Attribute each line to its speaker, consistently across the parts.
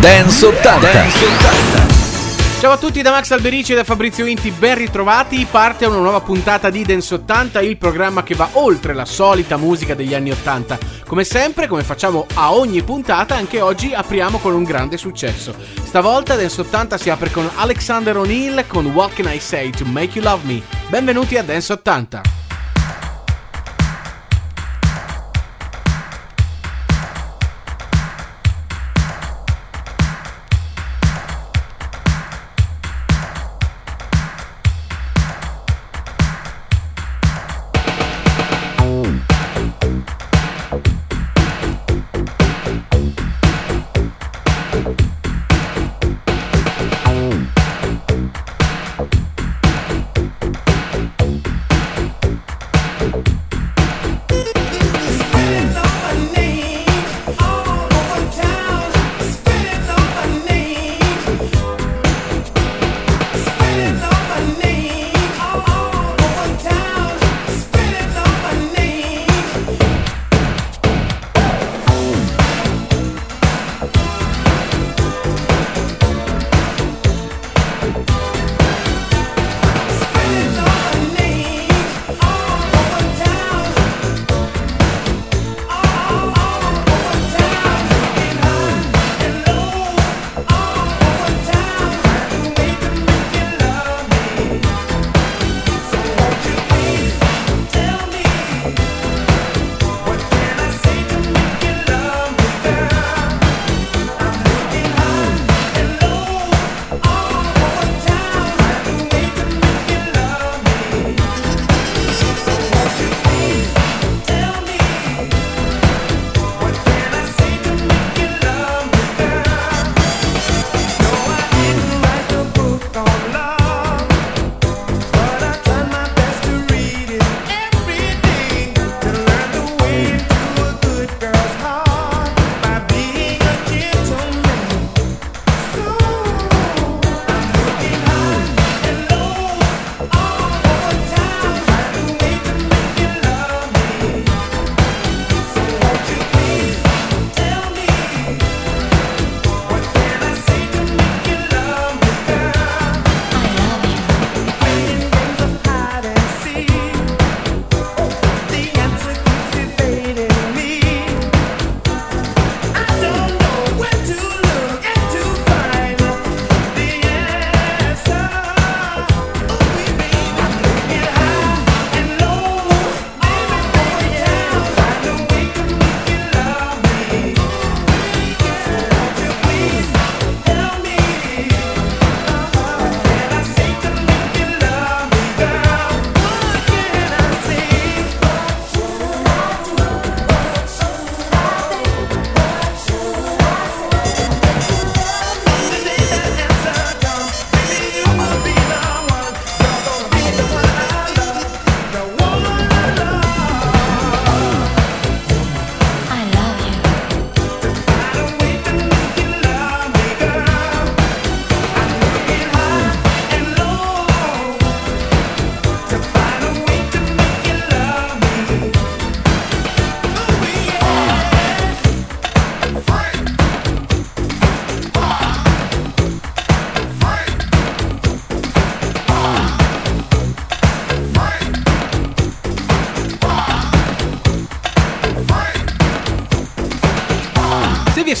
Speaker 1: Dance 80. Dance 80.
Speaker 2: Ciao a tutti da Max Alberici e da Fabrizio Inti, ben ritrovati. Parte una nuova puntata di Dance 80, il programma che va oltre la solita musica degli anni 80. Come sempre, come facciamo a ogni puntata, anche oggi apriamo con un grande successo. Stavolta Dance 80 si apre con Alexander O'Neill con What Can I Say to Make You Love Me. Benvenuti a Dance 80.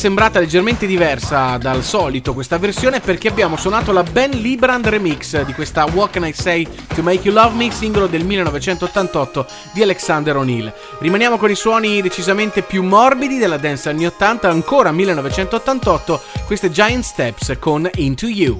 Speaker 2: Sembrata leggermente diversa dal solito questa versione perché abbiamo suonato la Ben Librand remix di questa What Can I Say to Make You Love Me, singolo del 1988 di Alexander O'Neill. Rimaniamo con i suoni decisamente più morbidi della dance anni 80, ancora 1988, queste Giant Steps con Into You.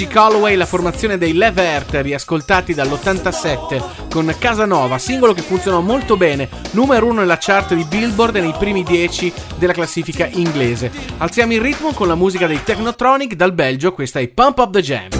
Speaker 3: Luigi Calloway la formazione dei Levert, riascoltati dall'87 con Casanova, singolo che funzionò molto bene, numero uno nella chart di Billboard nei primi 10 della classifica inglese. Alziamo il ritmo con la musica dei Technotronic dal Belgio, questa è Pump Up the Jam.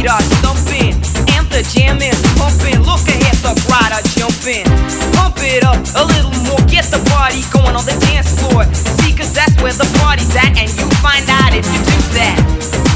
Speaker 4: feet are thumping, anther jamming, pumping. Look ahead, the bride are jumping. Pump it up a little more, get the party going on the dance floor. See, cause that's where the party's at, and you find out if you do that.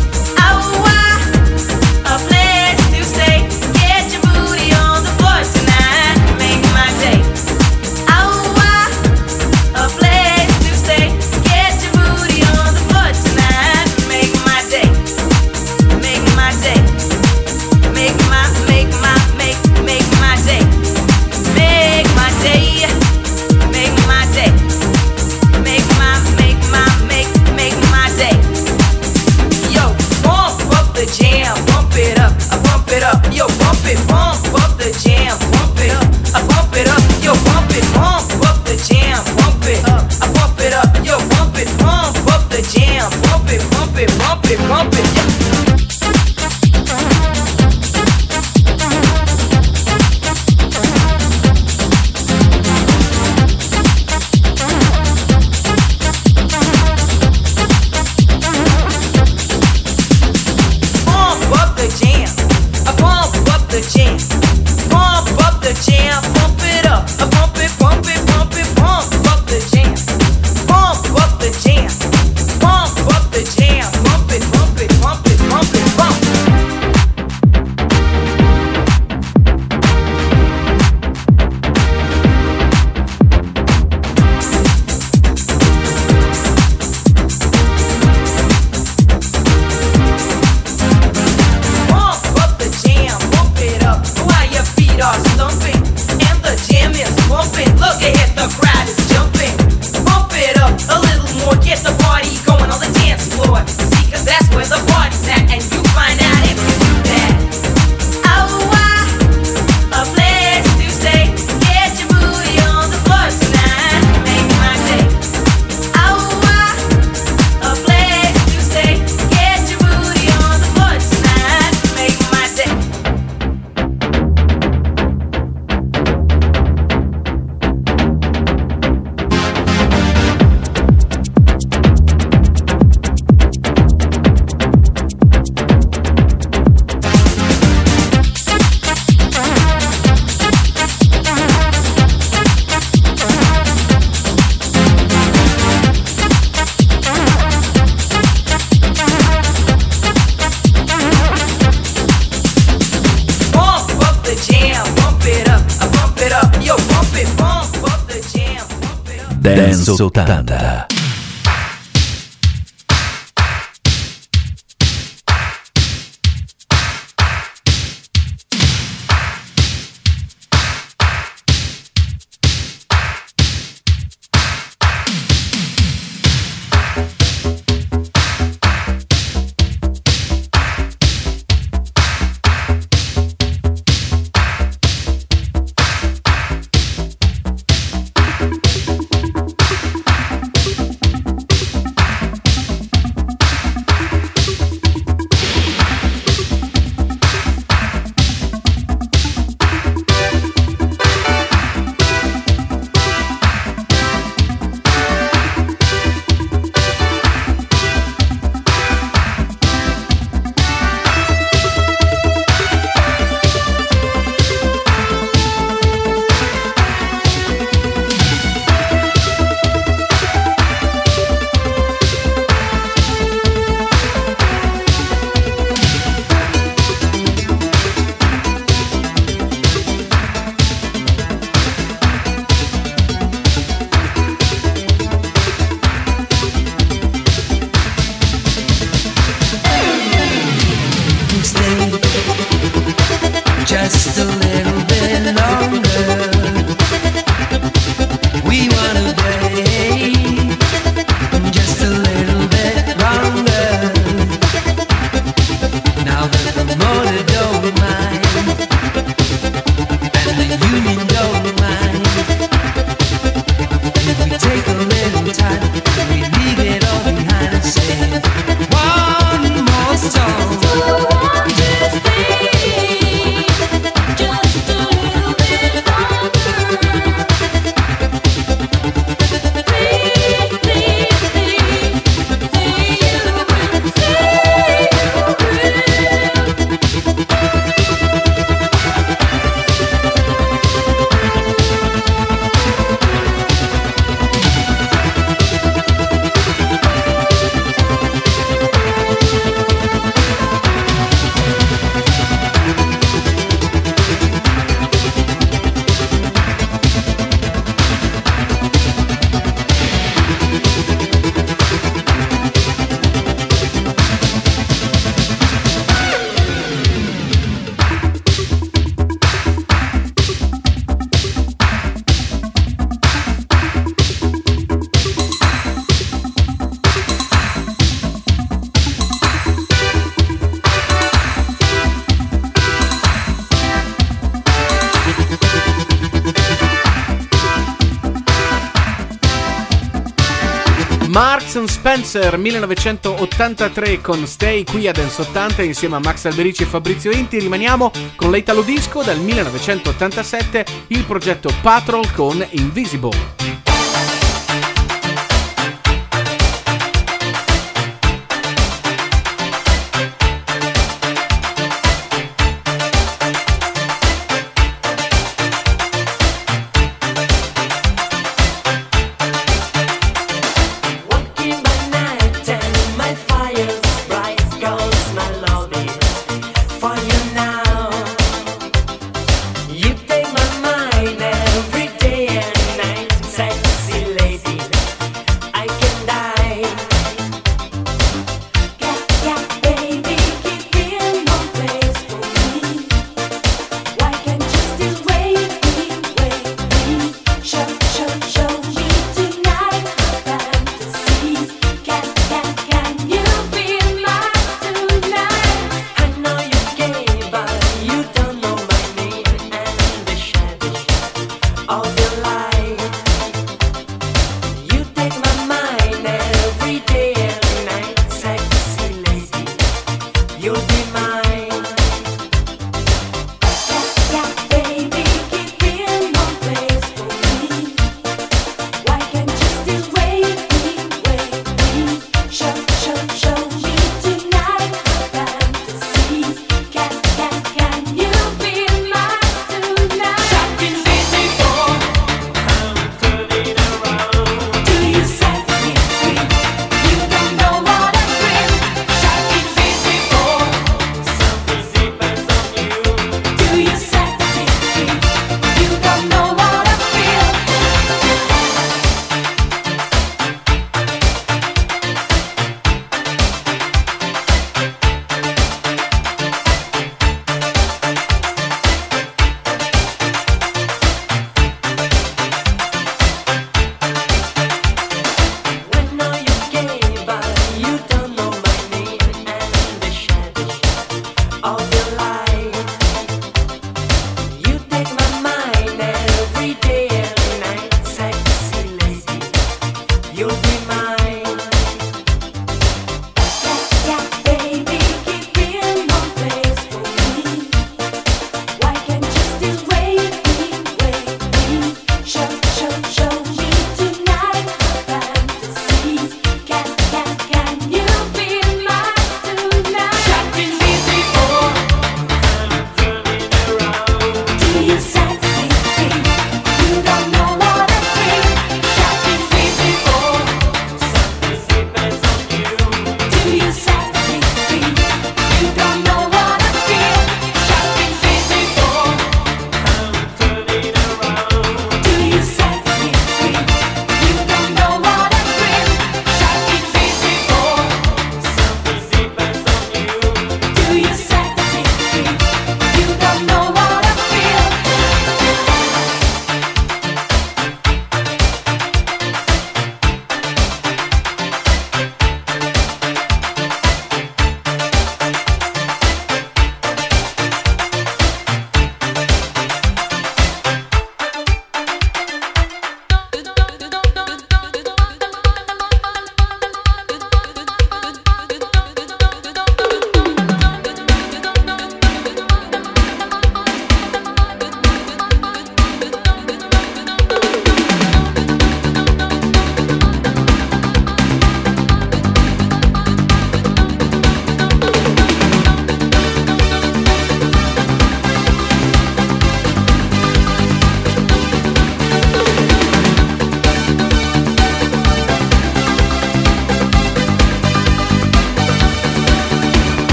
Speaker 3: Spencer 1983 con Stay qui a Dance 80 insieme a Max Alberici e Fabrizio Inti rimaniamo con l'Italo Disco dal 1987 il progetto Patrol con Invisible.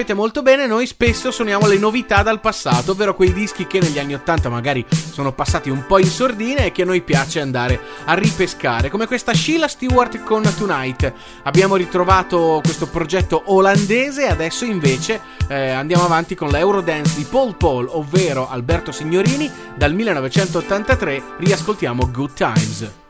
Speaker 5: Sapete molto bene, noi spesso suoniamo le novità dal passato, ovvero quei dischi che negli anni 80 magari sono passati un po' in sordina e che a noi piace andare a ripescare, come questa Sheila Stewart con Tonight. Abbiamo ritrovato questo progetto olandese e adesso invece eh, andiamo avanti con l'Eurodance di Paul Paul, ovvero Alberto Signorini, dal 1983 riascoltiamo Good Times.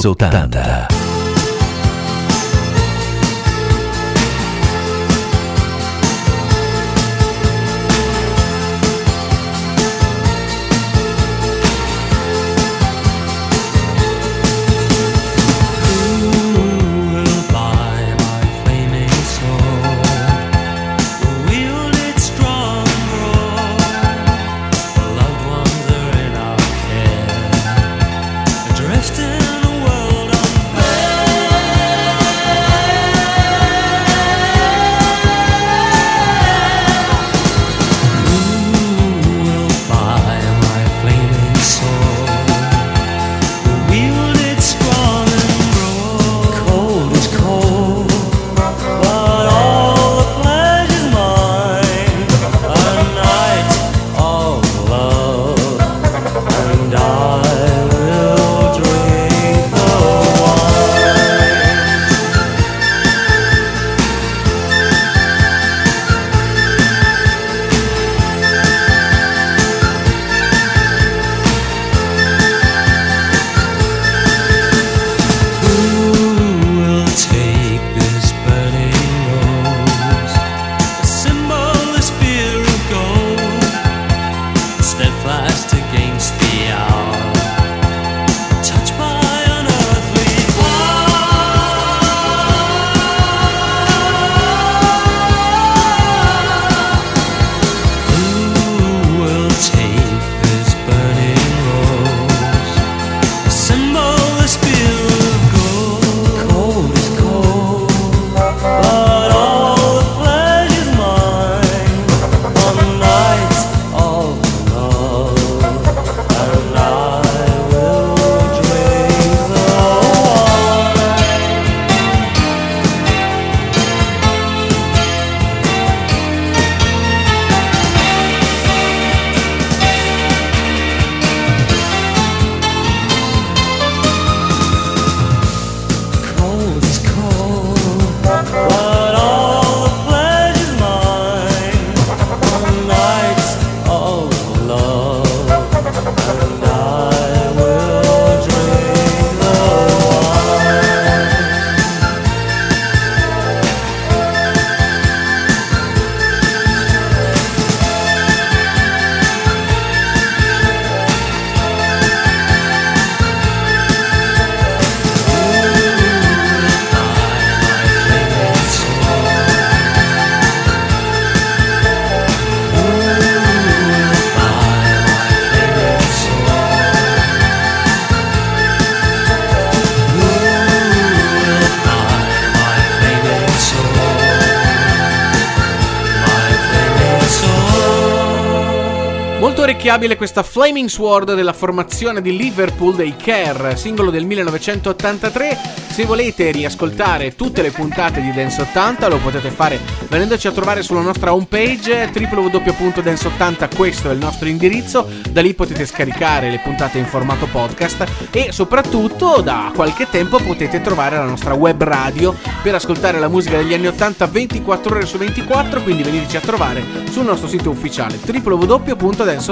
Speaker 6: 80.
Speaker 3: Orecchiabile questa Flaming Sword della formazione di Liverpool dei Care, singolo del 1983. Se volete riascoltare tutte le puntate di Dance 80 lo potete fare venendoci a trovare sulla nostra homepage www.dance80, questo è il nostro indirizzo, da lì potete scaricare le puntate in formato podcast e soprattutto da qualche tempo potete trovare la nostra web radio per ascoltare la musica degli anni 80 24 ore su 24, quindi veniteci a trovare sul nostro sito ufficiale www.dance80.com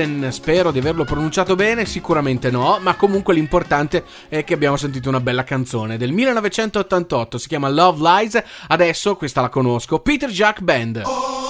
Speaker 3: Driesen, spero di averlo pronunciato bene, sicuramente no, ma comunque l'importante è che abbiamo sentito una bella canzone del 1988, si chiama Love Lies, adesso questa la conosco, Peter Jack Band.
Speaker 7: Love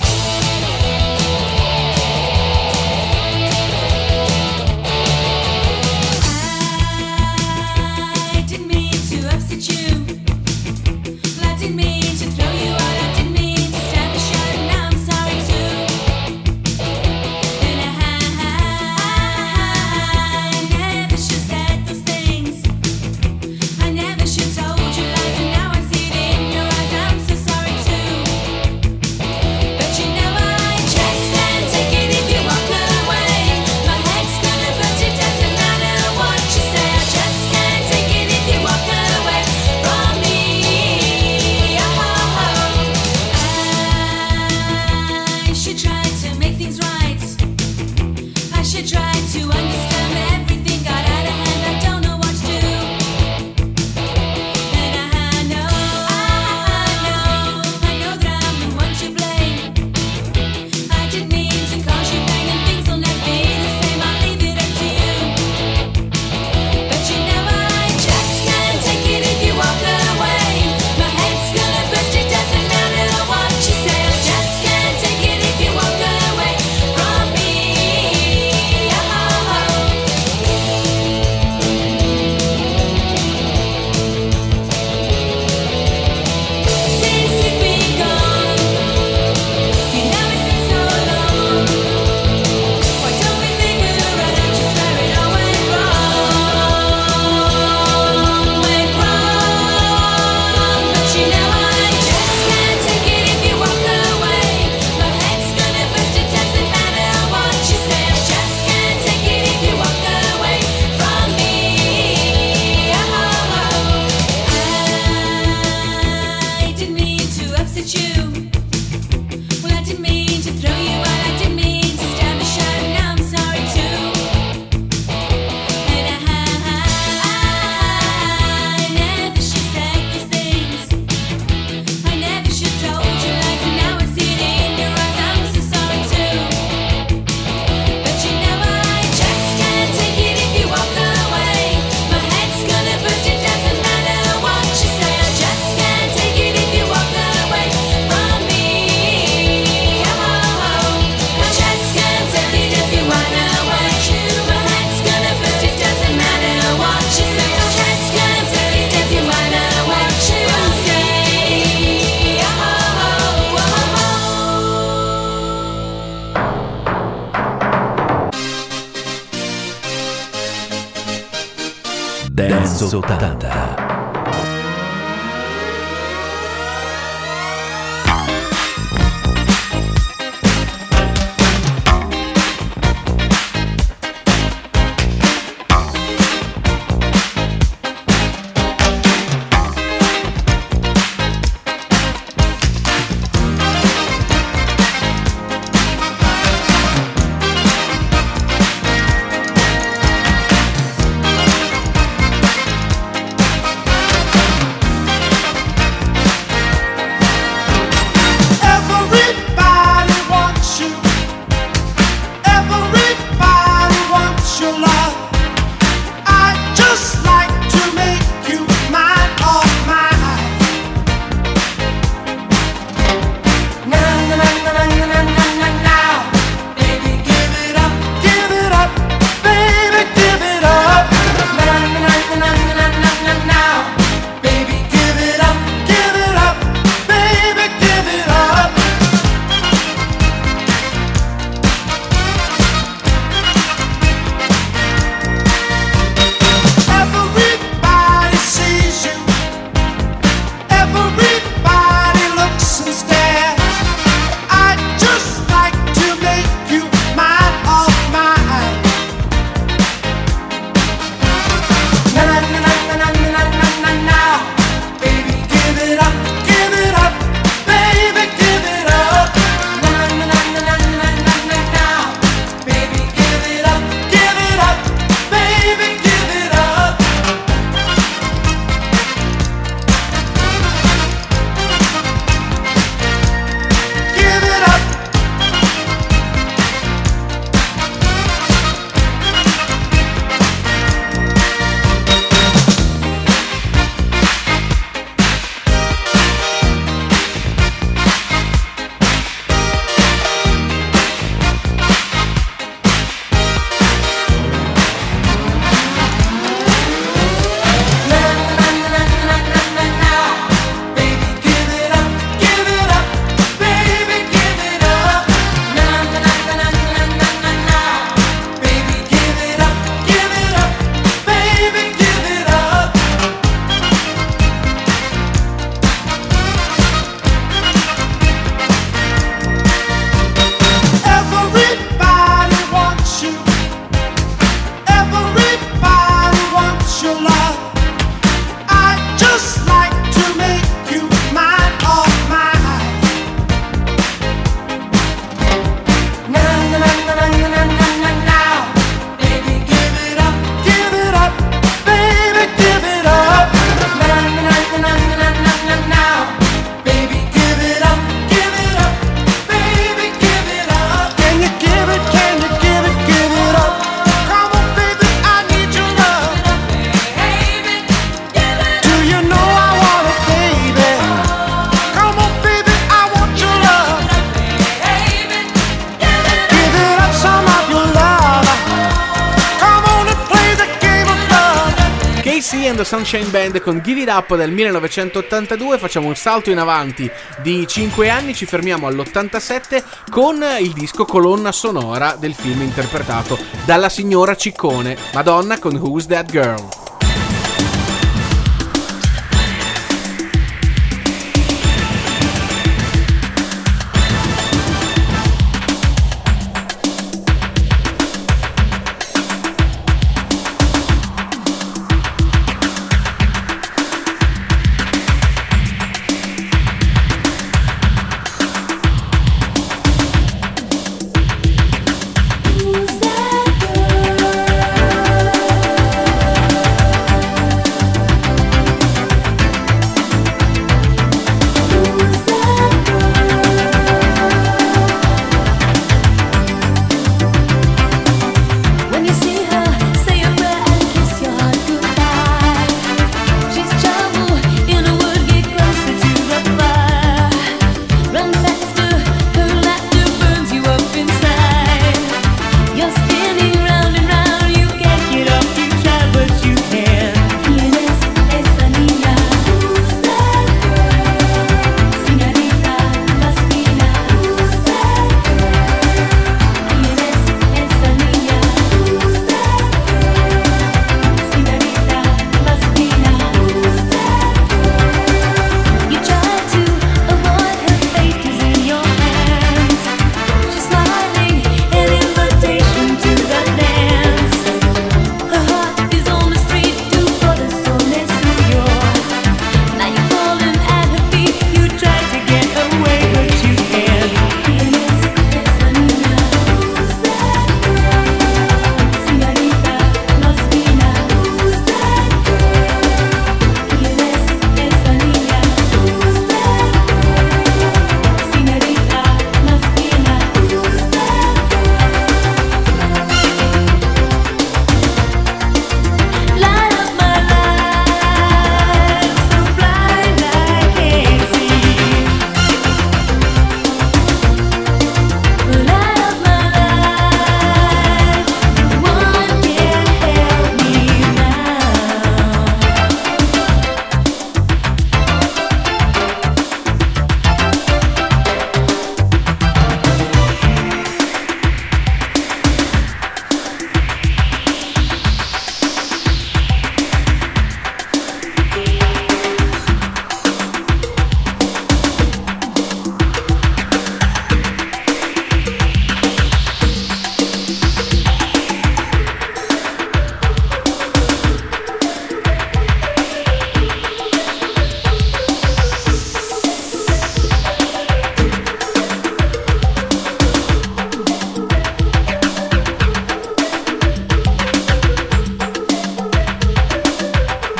Speaker 8: Mind con Give It Up del 1982, facciamo un salto in avanti di 5 anni, ci fermiamo all'87 con il disco colonna sonora del film interpretato dalla signora Ciccone, Madonna con Who's That Girl.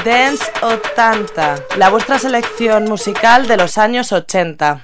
Speaker 9: Dance
Speaker 4: 80, la vuestra selección musical de los años 80.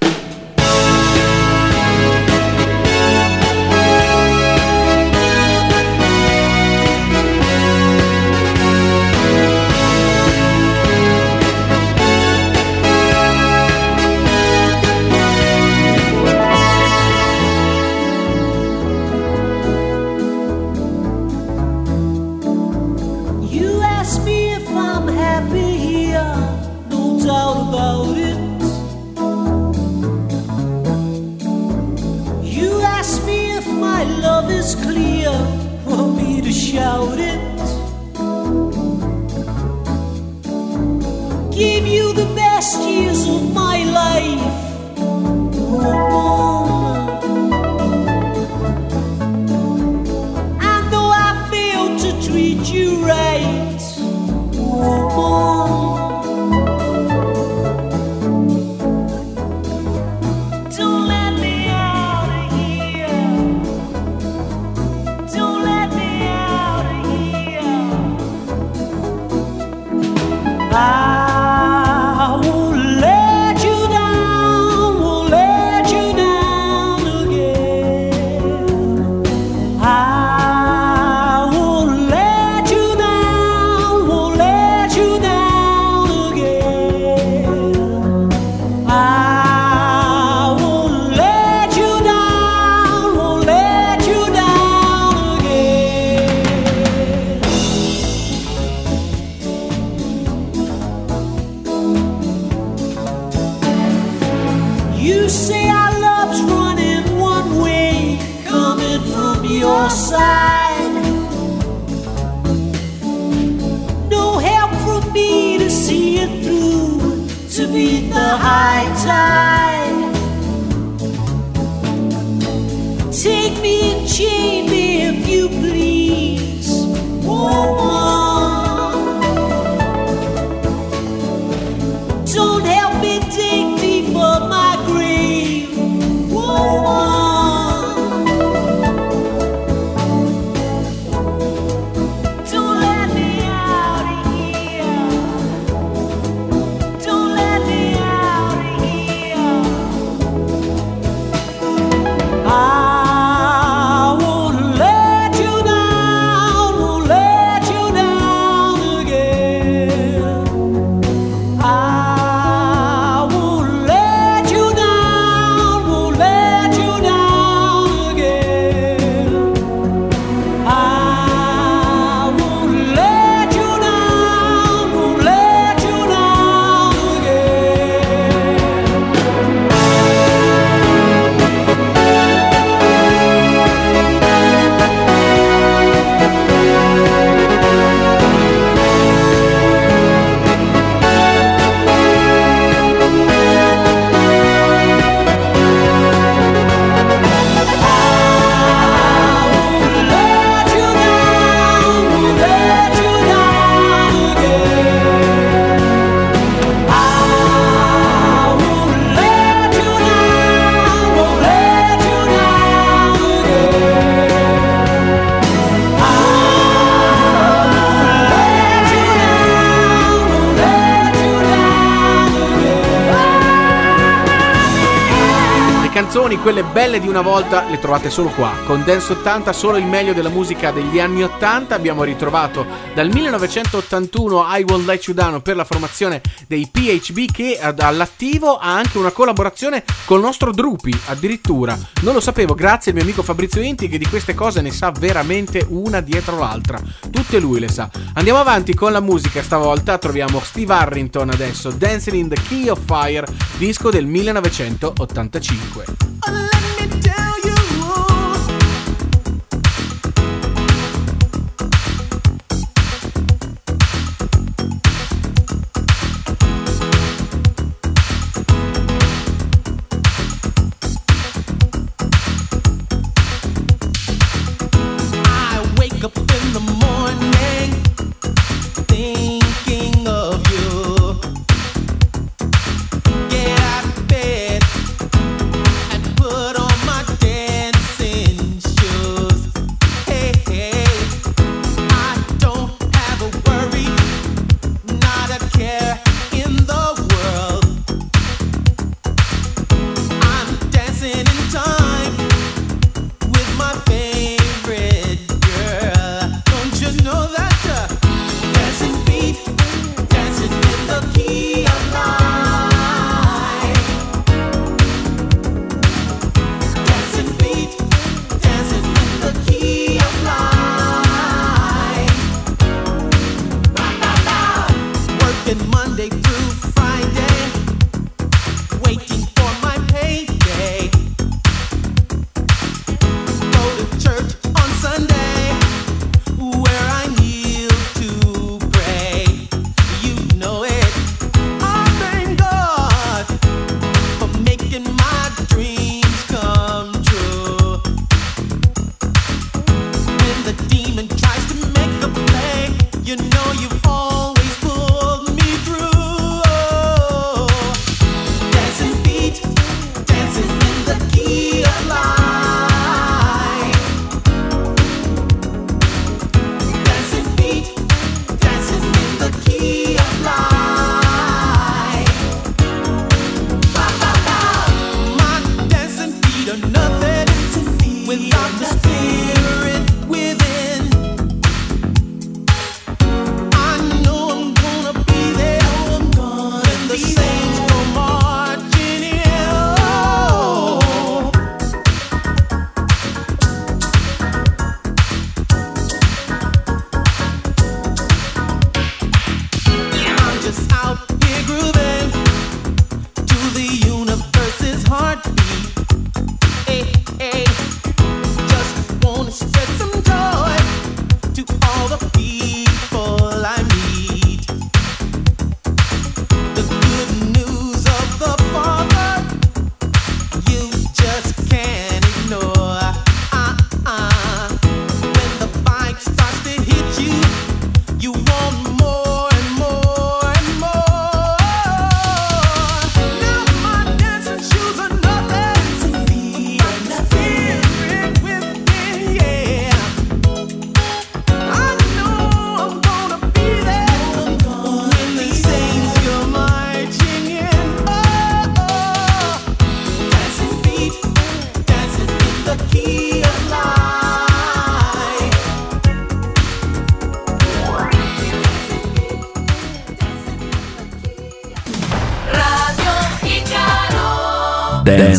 Speaker 3: Belle di una volta le trovate solo qua. Con Dance 80 solo il meglio della musica degli anni 80 abbiamo ritrovato dal 1981 I Won't Let You Down per la formazione dei PHB che all'attivo ha anche una collaborazione col nostro Drupi, addirittura. Non lo sapevo, grazie al mio amico Fabrizio Inti che di queste cose ne sa veramente una dietro l'altra. Tutte lui le sa. Andiamo avanti con la musica, stavolta troviamo Steve Harrington adesso, Dancing in the Key of Fire, disco del 1985.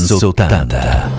Speaker 10: Dance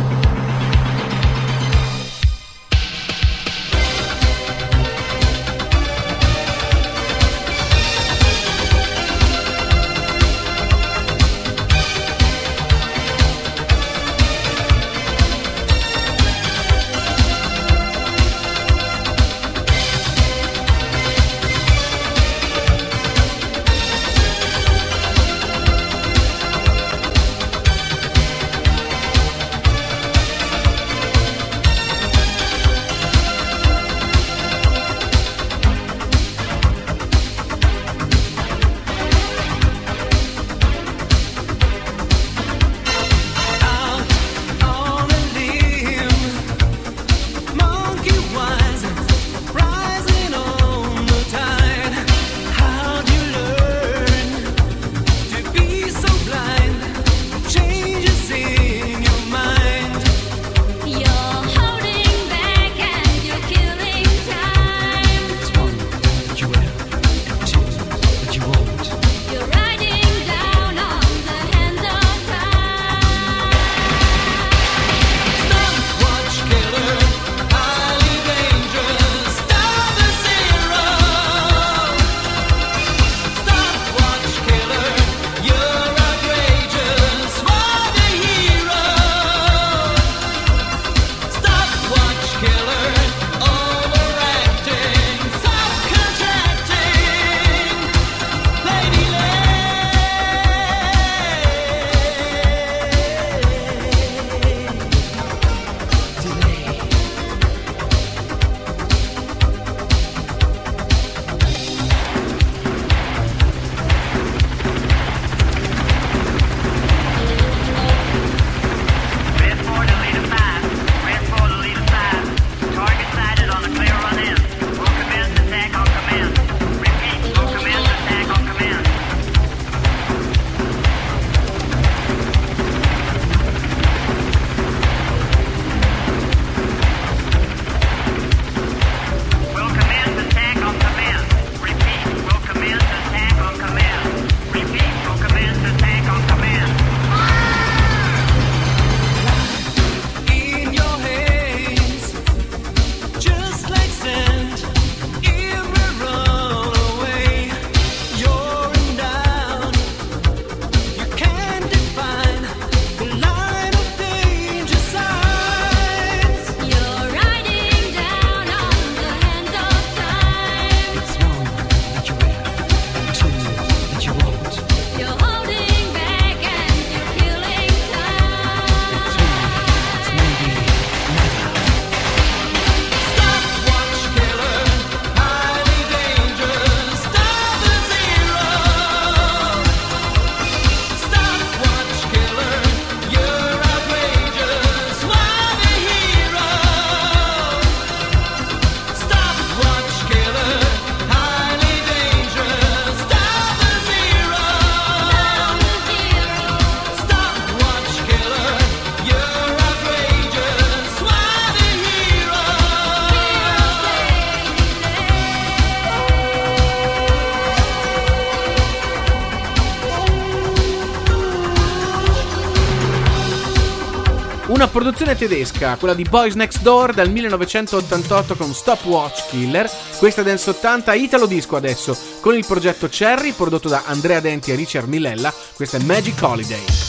Speaker 10: 80.
Speaker 3: Una produzione tedesca, quella di Boys Next Door del 1988 con Stopwatch Killer. Questa Dance 80 Italo Disco adesso con il progetto Cherry prodotto da Andrea Denti e Richard Millella. Questa è Magic Holiday.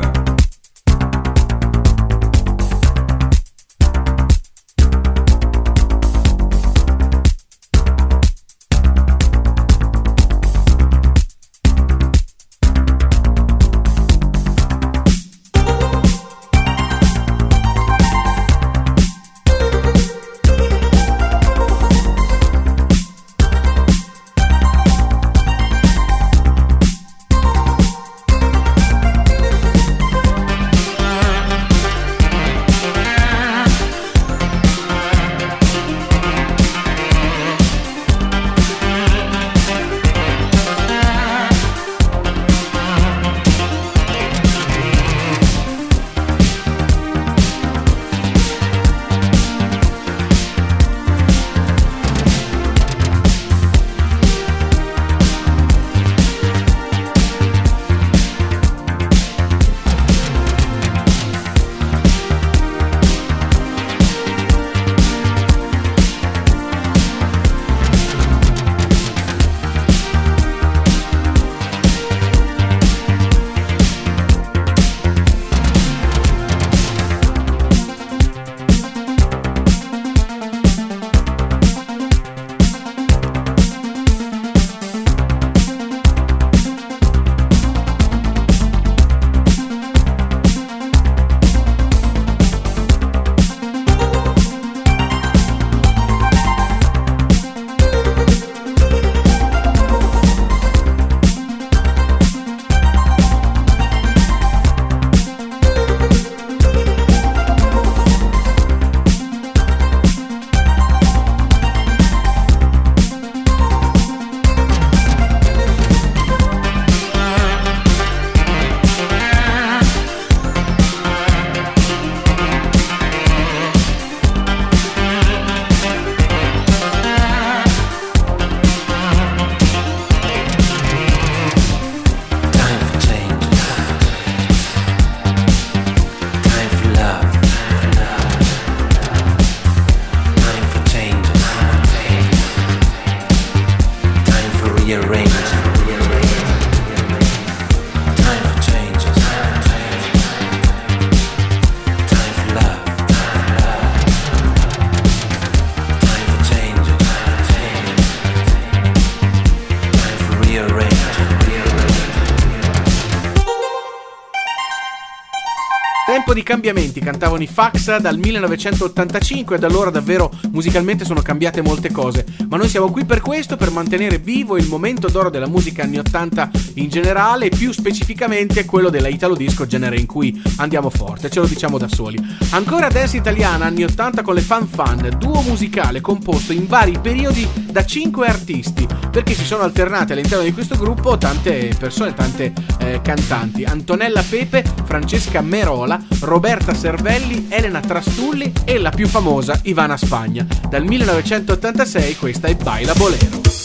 Speaker 3: Cambiamenti, cantavano i Fax dal 1985 e da allora davvero musicalmente sono cambiate molte cose, ma noi siamo qui per questo, per mantenere vivo il momento d'oro della musica anni 80 in generale e più specificamente quello della Italo Disco, genere in cui andiamo forte, ce lo diciamo da soli. Ancora dance italiana anni 80 con le Fan Fan, duo musicale composto in vari periodi da 5 artisti, perché si sono alternate all'interno di questo gruppo tante persone, tante eh, cantanti. Antonella Pepe, Francesca Merola, Roberta Servelli, Elena Trastulli e la più famosa Ivana Spagna. Dal 1986 questa è Baila Bolero.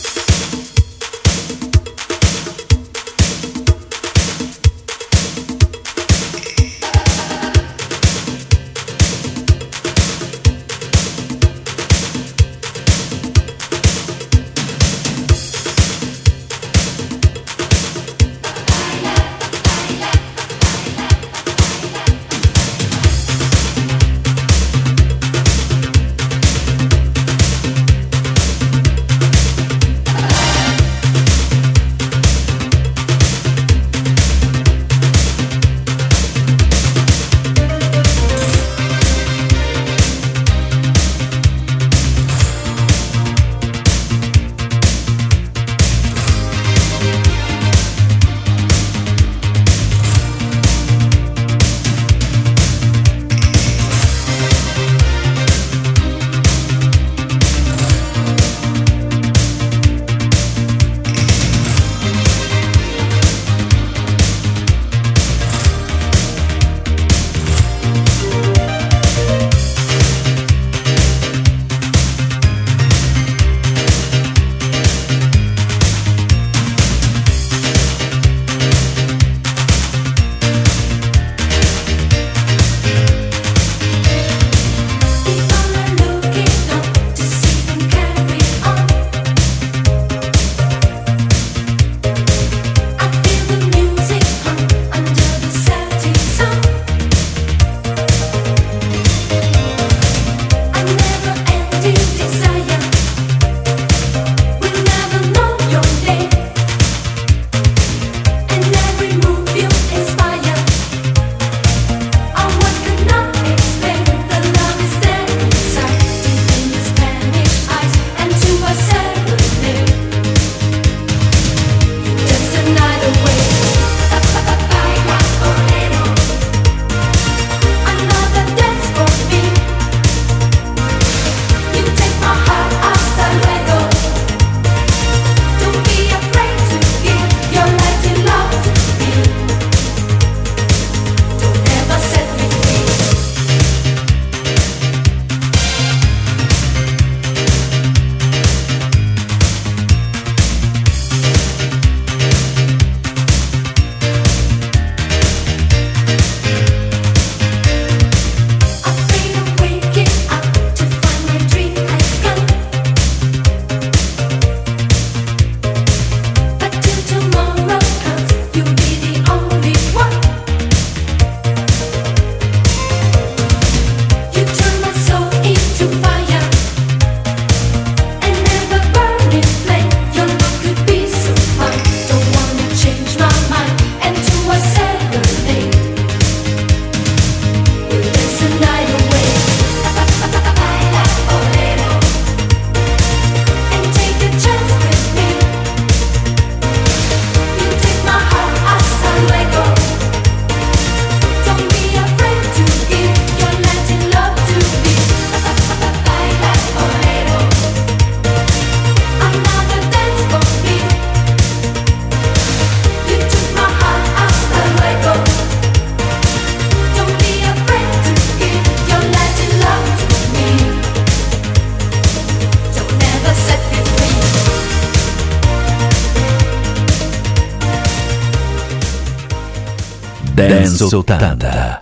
Speaker 2: Sultanda.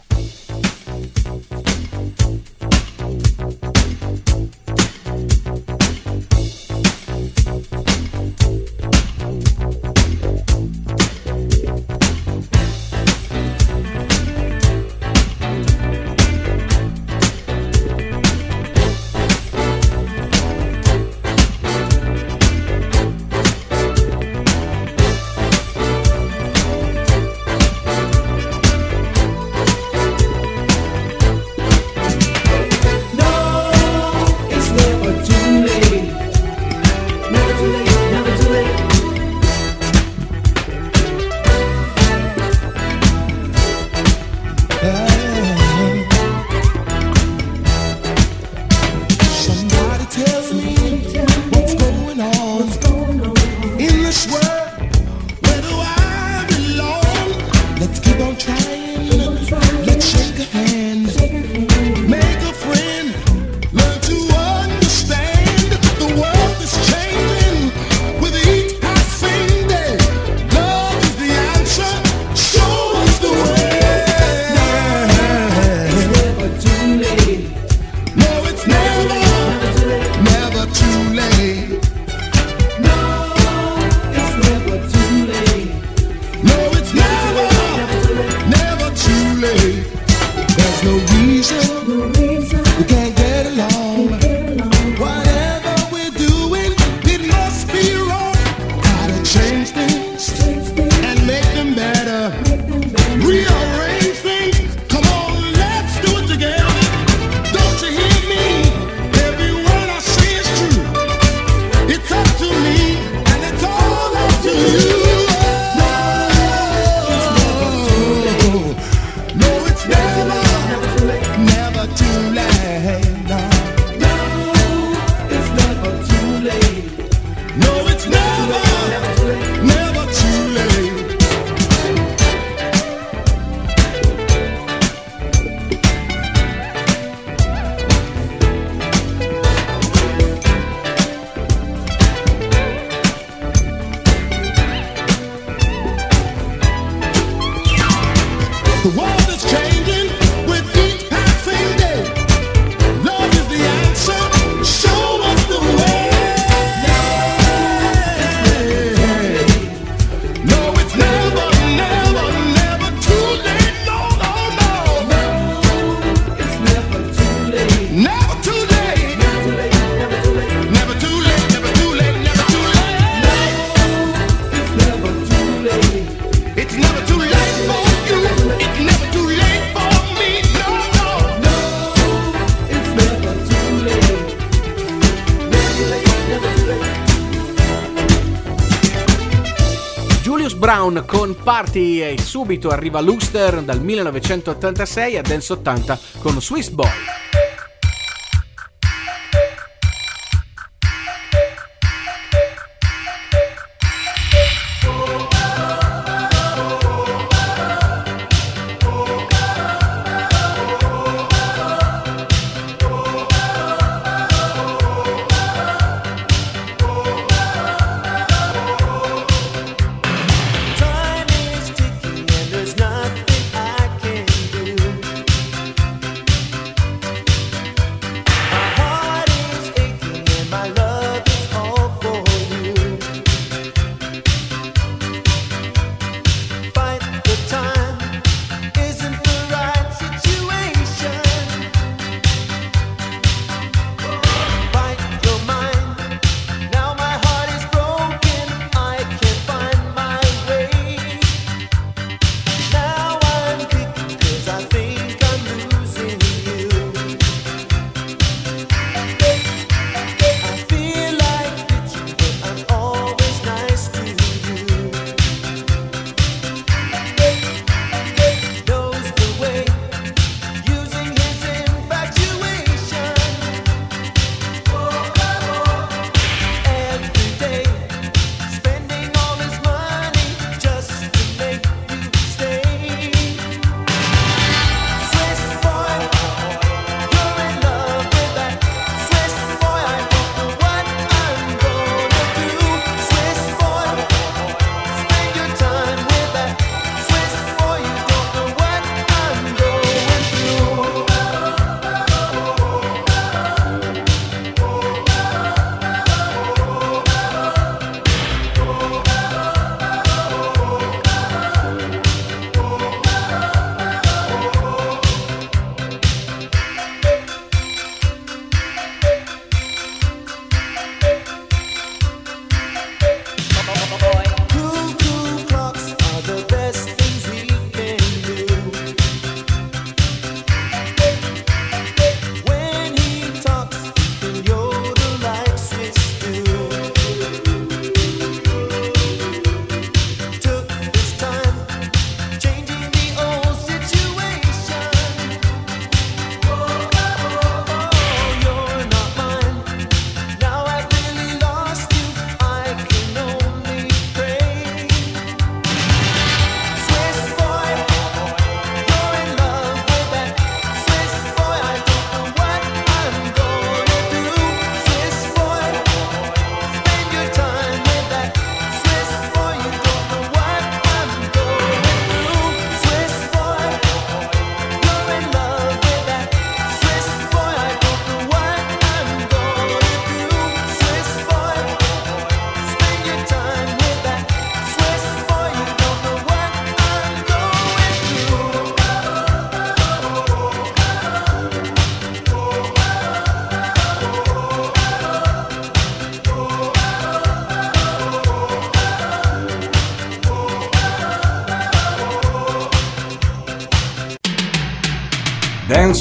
Speaker 2: Party e subito arriva Luster dal 1986 a Dance 80 con Swiss Boy.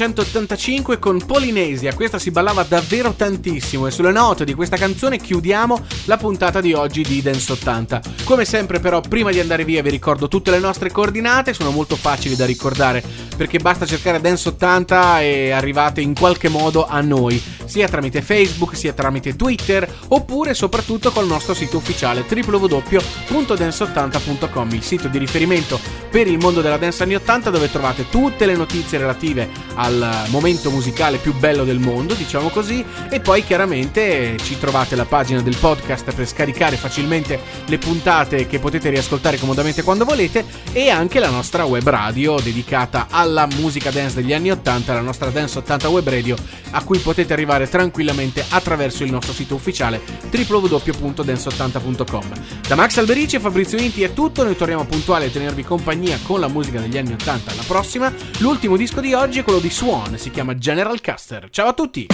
Speaker 3: 1985 con Polinesia. Questa si ballava davvero tantissimo e sulle note di questa canzone chiudiamo la puntata di oggi di Dance 80. Come sempre però prima di andare via vi ricordo tutte le nostre coordinate, sono molto facili da ricordare perché basta cercare Dance 80 e arrivate in qualche modo a noi, sia tramite Facebook, sia tramite Twitter oppure soprattutto col nostro sito ufficiale www.dance80.com, il sito di riferimento per il mondo della dance anni 80 dove trovate tutte le notizie relative al momento musicale più bello del mondo, diciamo così, e poi chiaramente ci trovate la pagina del podcast per scaricare facilmente le puntate che potete riascoltare comodamente quando volete e anche la nostra web radio dedicata alla musica dance degli anni 80, la nostra Dance 80 web radio a cui potete arrivare fare tranquillamente attraverso il nostro sito ufficiale www.dance80.com. Da Max Alberici e Fabrizio Inti è tutto, noi torniamo puntuali a tenervi compagnia con la musica degli anni 80 alla prossima. L'ultimo disco di oggi è quello di Swan, si chiama General Custer. Ciao a tutti!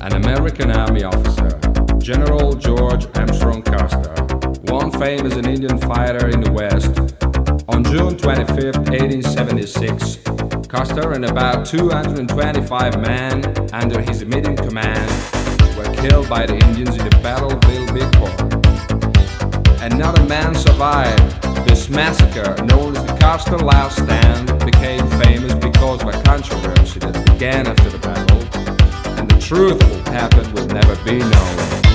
Speaker 11: an American Army officer, General George Armstrong Custer, one fame as an Indian fighter in the West. On June 25, 1876, Custer and about 225 men under his immediate command were killed by the Indians in the Battle of Little Bighorn. Another man survived. This massacre, known as the Custer Last Stand, became famous because of a controversy that began after the battle and the truth of what happened will never be known.